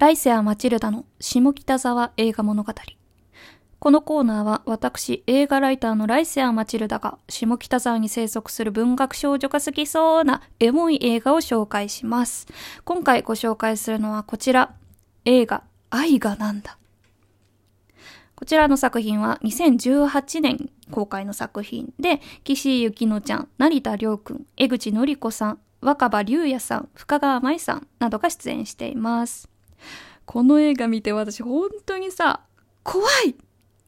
来世はマチルダの下北沢映画物語。このコーナーは私、映画ライターの来世はマチルダが下北沢に生息する文学少女が好きそうなエモい映画を紹介します。今回ご紹介するのはこちら。映画、愛がなんだ。こちらの作品は2018年公開の作品で、岸井ゆきのちゃん、成田凌くん、江口のり子さん、若葉龍也さん、深川舞さんなどが出演しています。この映画見て私本当にさ、怖い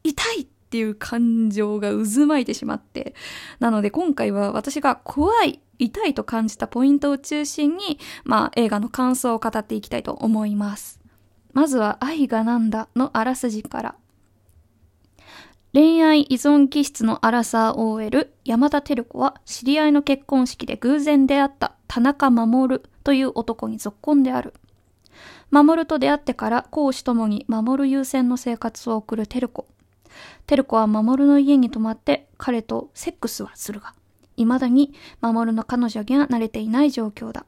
痛いっていう感情が渦巻いてしまって。なので今回は私が怖い、痛いと感じたポイントを中心に、まあ映画の感想を語っていきたいと思います。まずは愛がなんだのあらすじから。恋愛依存気質のアラサー OL 山田照子は知り合いの結婚式で偶然出会った田中守という男に続婚である。守と出会ってから公私ともに守優先の生活を送る照子。照子は守の家に泊まって彼とセックスはするが、未だに守の彼女には慣れていない状況だ。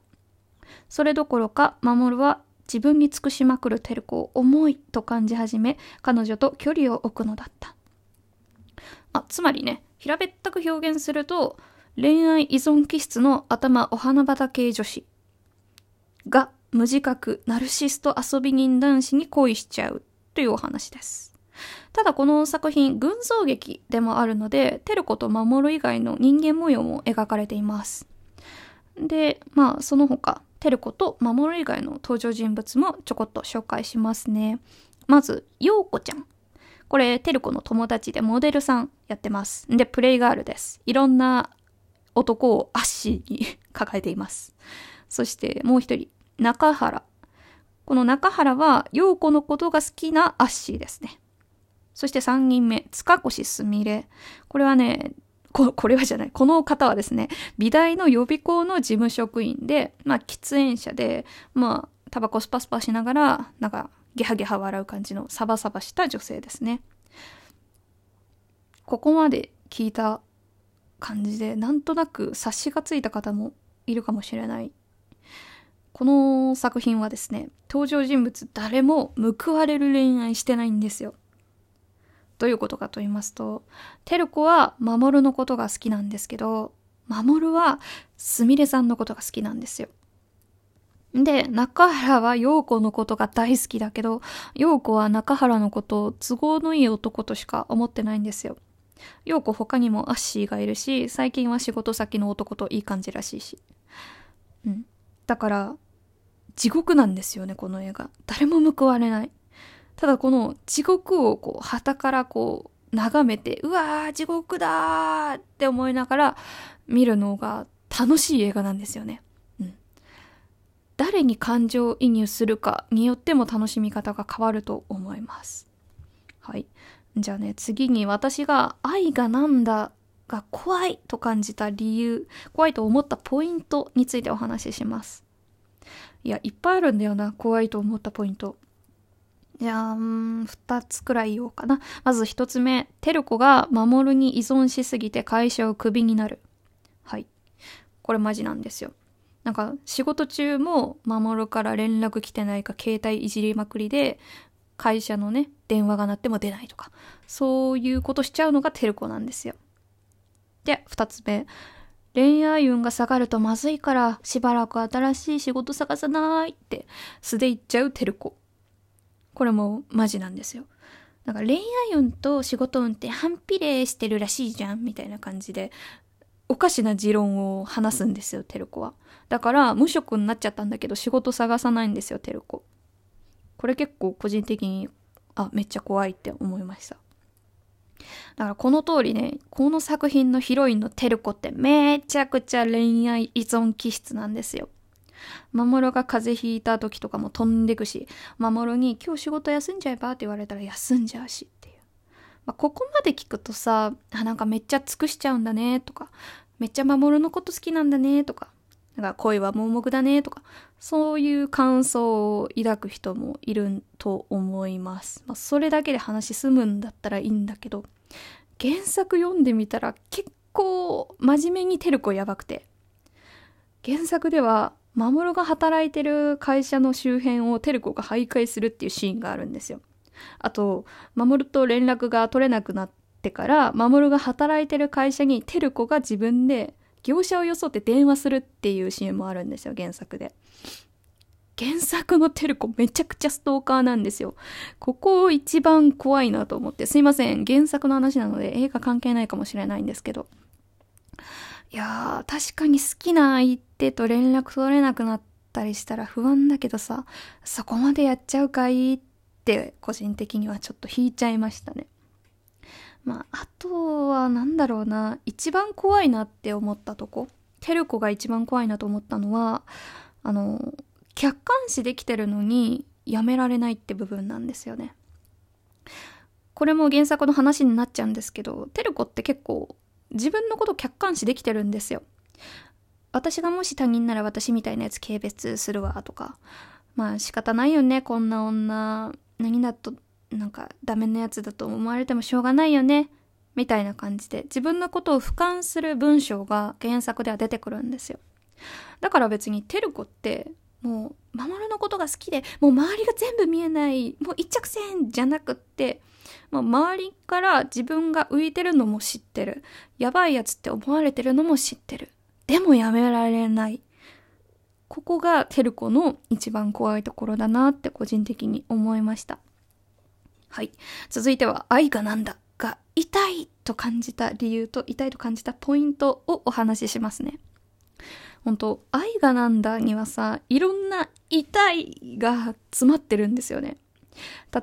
それどころか守は自分に尽くしまくる照子を重いと感じ始め、彼女と距離を置くのだった。あつまりね、平べったく表現すると、恋愛依存気質の頭お花畑女子が無自覚ナルシスト遊び人男子に恋しちゃうというお話です。ただこの作品、群像劇でもあるので、テルコと守以外の人間模様も描かれています。で、まあその他、テルコと守以外の登場人物もちょこっと紹介しますね。まず、ヨーコちゃん。これ、テルコの友達でモデルさんやってます。で、プレイガールです。いろんな男をアッシーに 抱えています。そしてもう一人、中原。この中原は、陽子のことが好きなアッシーですね。そして3人目、塚越すみれ。これはね、ここれはじゃない。この方はですね、美大の予備校の事務職員で、まあ、喫煙者で、まあ、タバコスパスパしながら、なんか、ゲハゲハ笑う感じのサバサバした女性ですね。ここまで聞いた感じで、なんとなく察しがついた方もいるかもしれない。この作品はですね、登場人物誰も報われる恋愛してないんですよ。どういうことかと言いますと、テルコは守のことが好きなんですけど、守はすみれさんのことが好きなんですよ。で、中原は陽子のことが大好きだけど、陽子は中原のことを都合のいい男としか思ってないんですよ。陽子他にもアッシーがいるし、最近は仕事先の男といい感じらしいし。うん。だから、地獄なんですよね、この映画。誰も報われない。ただこの地獄をこう、旗からこう、眺めて、うわー、地獄だーって思いながら見るのが楽しい映画なんですよね。うん誰に感情移入するかによっても楽しみ方が変わると思います。はい。じゃあね、次に私が愛がなんだが怖いと感じた理由、怖いと思ったポイントについてお話しします。いや、いっぱいあるんだよな、怖いと思ったポイント。いやー、ん、二つくらい言おうかな。まず一つ目、テルコが守に依存しすぎて会社をクビになる。はい。これマジなんですよ。なんか仕事中も守から連絡来てないか携帯いじりまくりで会社のね電話が鳴っても出ないとかそういうことしちゃうのがテルコなんですよ。で二つ目恋愛運が下がるとまずいからしばらく新しい仕事探さないって素で言っちゃうテルコ。これもマジなんですよ。なんか恋愛運と仕事運って反比例してるらしいじゃんみたいな感じでおかしな持論を話すんですよ、テルコは。だから、無職になっちゃったんだけど、仕事探さないんですよ、テルコ。これ結構個人的に、あ、めっちゃ怖いって思いました。だからこの通りね、この作品のヒロインのテルコってめちゃくちゃ恋愛依存気質なんですよ。守が風邪ひいた時とかも飛んでくし、守に今日仕事休んじゃえばって言われたら休んじゃうしっていう。まあ、ここまで聞くとさ、あ、なんかめっちゃ尽くしちゃうんだねとか、めっちゃ守のこと好きなんだねとか、なんか恋は盲目だねとか、そういう感想を抱く人もいると思います。まあ、それだけで話済むんだったらいいんだけど、原作読んでみたら結構真面目にテルコやばくて。原作では守が働いてる会社の周辺をテルコが徘徊するっていうシーンがあるんですよ。あと、守と連絡が取れなくなってから、守が働いてる会社にテルコが自分で業者を装って電話するっていうシーンもあるんですよ、原作で。原作のテルコめちゃくちゃストーカーなんですよ。ここ一番怖いなと思って。すいません。原作の話なので映画関係ないかもしれないんですけど。いやー、確かに好きな相手と連絡取れなくなったりしたら不安だけどさ、そこまでやっちゃうかいって個人的にはちょっと引いちゃいましたね。まあ、あとは何だろうな、一番怖いなって思ったとこ。テルコが一番怖いなと思ったのは、あの、客観視できてるのにやめられないって部分なんですよね。これも原作の話になっちゃうんですけど、テルコって結構自分のこと客観視できてるんですよ。私がもし他人なら私みたいなやつ軽蔑するわとか、まあ仕方ないよね、こんな女、何だと、なんかダメなやつだと思われてもしょうがないよね、みたいな感じで自分のことを俯瞰する文章が原作では出てくるんですよ。だから別にテルコってもう守のことが好きでもう周りが全部見えないもう一直線じゃなくってもう周りから自分が浮いてるのも知ってる。やばいやつって思われてるのも知ってる。でもやめられない。ここがテルコの一番怖いところだなって個人的に思いました。はい。続いては愛がなんだが痛いと感じた理由と痛いと感じたポイントをお話ししますね。本当愛がなんだにはさ、いろんな痛いが詰まってるんですよね。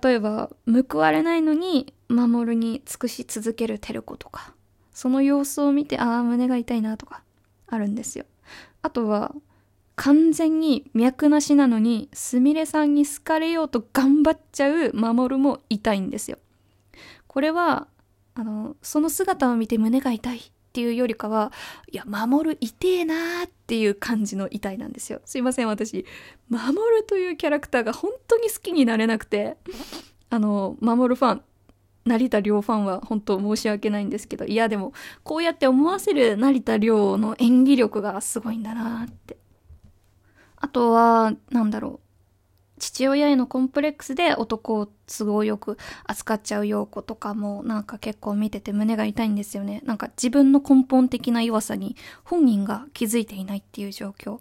例えば、報われないのに、守るに尽くし続けるテルコとか、その様子を見て、ああ、胸が痛いなとか、あるんですよ。あとは、完全に脈なしなのに、すみれさんに好かれようと頑張っちゃう守るも痛いんですよ。これは、あの、その姿を見て胸が痛いっていうよりかは、いや、守る痛えなーっていう感じの痛いなんですよ。すいません、私、守るというキャラクターが本当に好きになれなくて、あの、守るファン、成田凌ファンは本当申し訳ないんですけど、いやでも、こうやって思わせる成田凌の演技力がすごいんだなって。あとは、なんだろう。父親へのコンプレックスで男を都合よく扱っちゃう陽子とかもなんか結構見てて胸が痛いんですよね。なんか自分の根本的な弱さに本人が気づいていないっていう状況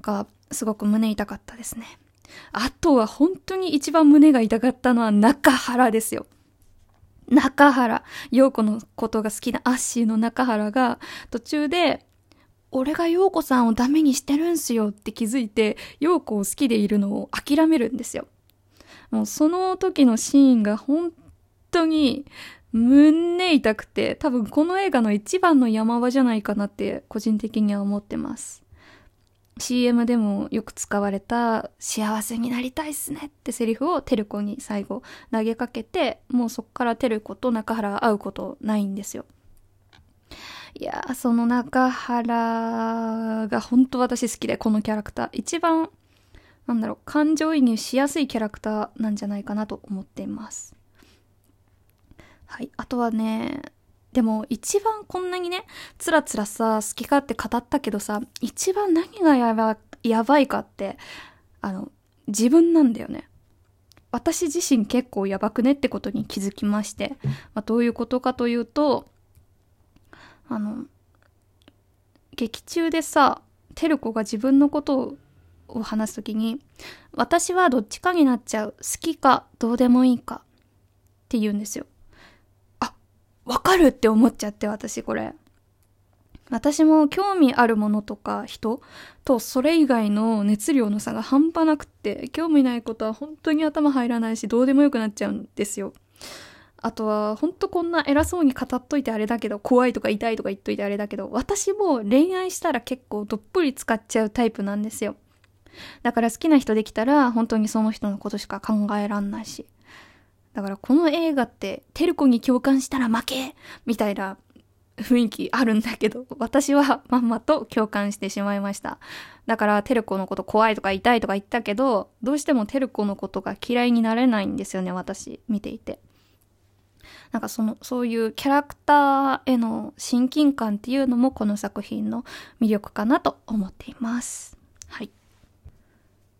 がすごく胸痛かったですね。あとは本当に一番胸が痛かったのは中原ですよ。中原。陽子のことが好きなアッシーの中原が途中で俺が陽子さんをダメにしてるんすよって気づいて、陽子を好きでいるのを諦めるんですよ。もうその時のシーンが本当に胸痛くて、多分この映画の一番の山場じゃないかなって個人的には思ってます。CM でもよく使われた幸せになりたいっすねってセリフをテルコに最後投げかけて、もうそっからテルコと中原会うことないんですよ。いやー、その中原が本当私好きで、このキャラクター。一番、なんだろう、感情移入しやすいキャラクターなんじゃないかなと思っています。はい。あとはね、でも一番こんなにね、つらつらさ、好き勝手語ったけどさ、一番何がやばやばいかって、あの、自分なんだよね。私自身結構やばくねってことに気づきまして、まあ、どういうことかというと、あの劇中でさテルコが自分のことを話す時に「私はどっちかになっちゃう好きかどうでもいいか」って言うんですよ。あわかるって思っちゃって私これ。私も興味あるものとか人とそれ以外の熱量の差が半端なくって興味ないことは本当に頭入らないしどうでもよくなっちゃうんですよ。あとは、ほんとこんな偉そうに語っといてあれだけど、怖いとか痛いとか言っといてあれだけど、私も恋愛したら結構どっぷり使っちゃうタイプなんですよ。だから好きな人できたら、本当にその人のことしか考えらんないし。だからこの映画って、テルコに共感したら負けみたいな雰囲気あるんだけど、私はまんまと共感してしまいました。だからテルコのこと怖いとか痛いとか言ったけど、どうしてもテルコのことが嫌いになれないんですよね、私、見ていて。なんかその、そういうキャラクターへの親近感っていうのもこの作品の魅力かなと思っています。はい。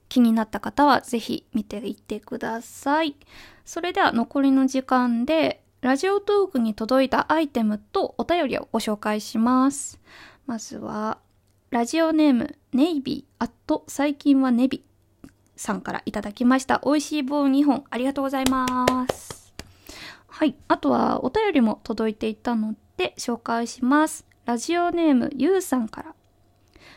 気になった方はぜひ見ていってください。それでは残りの時間で、ラジオトークに届いたアイテムとお便りをご紹介します。まずは、ラジオネーム、ネイビー、アット、最近はネビさんからいただきました。美味しい棒2本、ありがとうございます。はい。あとは、お便りも届いていたので、紹介します。ラジオネーム、ゆうさんから。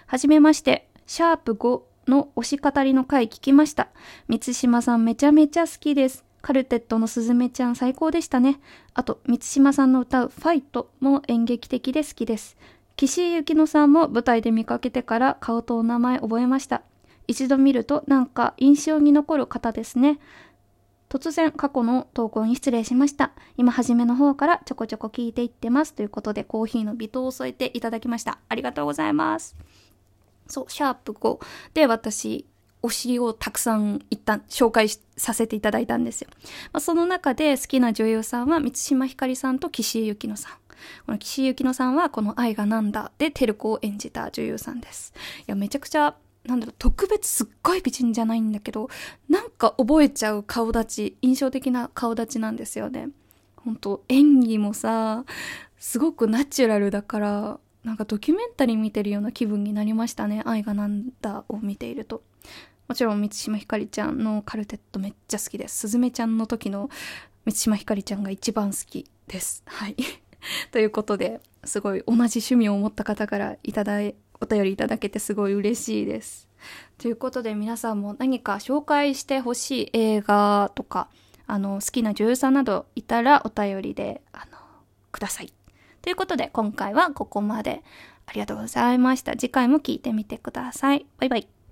はじめまして、シャープ5の推し語りの回聞きました。満島さんめちゃめちゃ好きです。カルテットのすずめちゃん最高でしたね。あと、満島さんの歌うファイトも演劇的で好きです。岸井ゆきのさんも舞台で見かけてから顔とお名前覚えました。一度見るとなんか印象に残る方ですね。突然過去の投稿に失礼しました。今初めの方からちょこちょこ聞いていってます。ということでコーヒーの微糖を添えていただきました。ありがとうございます。そう、シャープ5で私、推しをたくさん一旦紹介させていただいたんですよ。まあ、その中で好きな女優さんは満島ひかりさんと岸井ゆきのさん。この岸井ゆきのさんはこの愛がなんだでテルコを演じた女優さんです。いや、めちゃくちゃなんだろう、特別すっごい美人じゃないんだけど、なんか覚えちゃう顔立ち、印象的な顔立ちなんですよね。本当演技もさ、すごくナチュラルだから、なんかドキュメンタリー見てるような気分になりましたね。愛がなんだを見ていると。もちろん満島ひかりちゃんのカルテットめっちゃ好きです。すずめちゃんの時の満島ひかりちゃんが一番好きです。はい。ということで、すごい同じ趣味を持った方からいただい、お便りいただけてすごい嬉しいです。ということで皆さんも何か紹介してほしい映画とか、あの、好きな女優さんなどいたらお便りで、あの、ください。ということで今回はここまで。ありがとうございました。次回も聞いてみてください。バイバイ。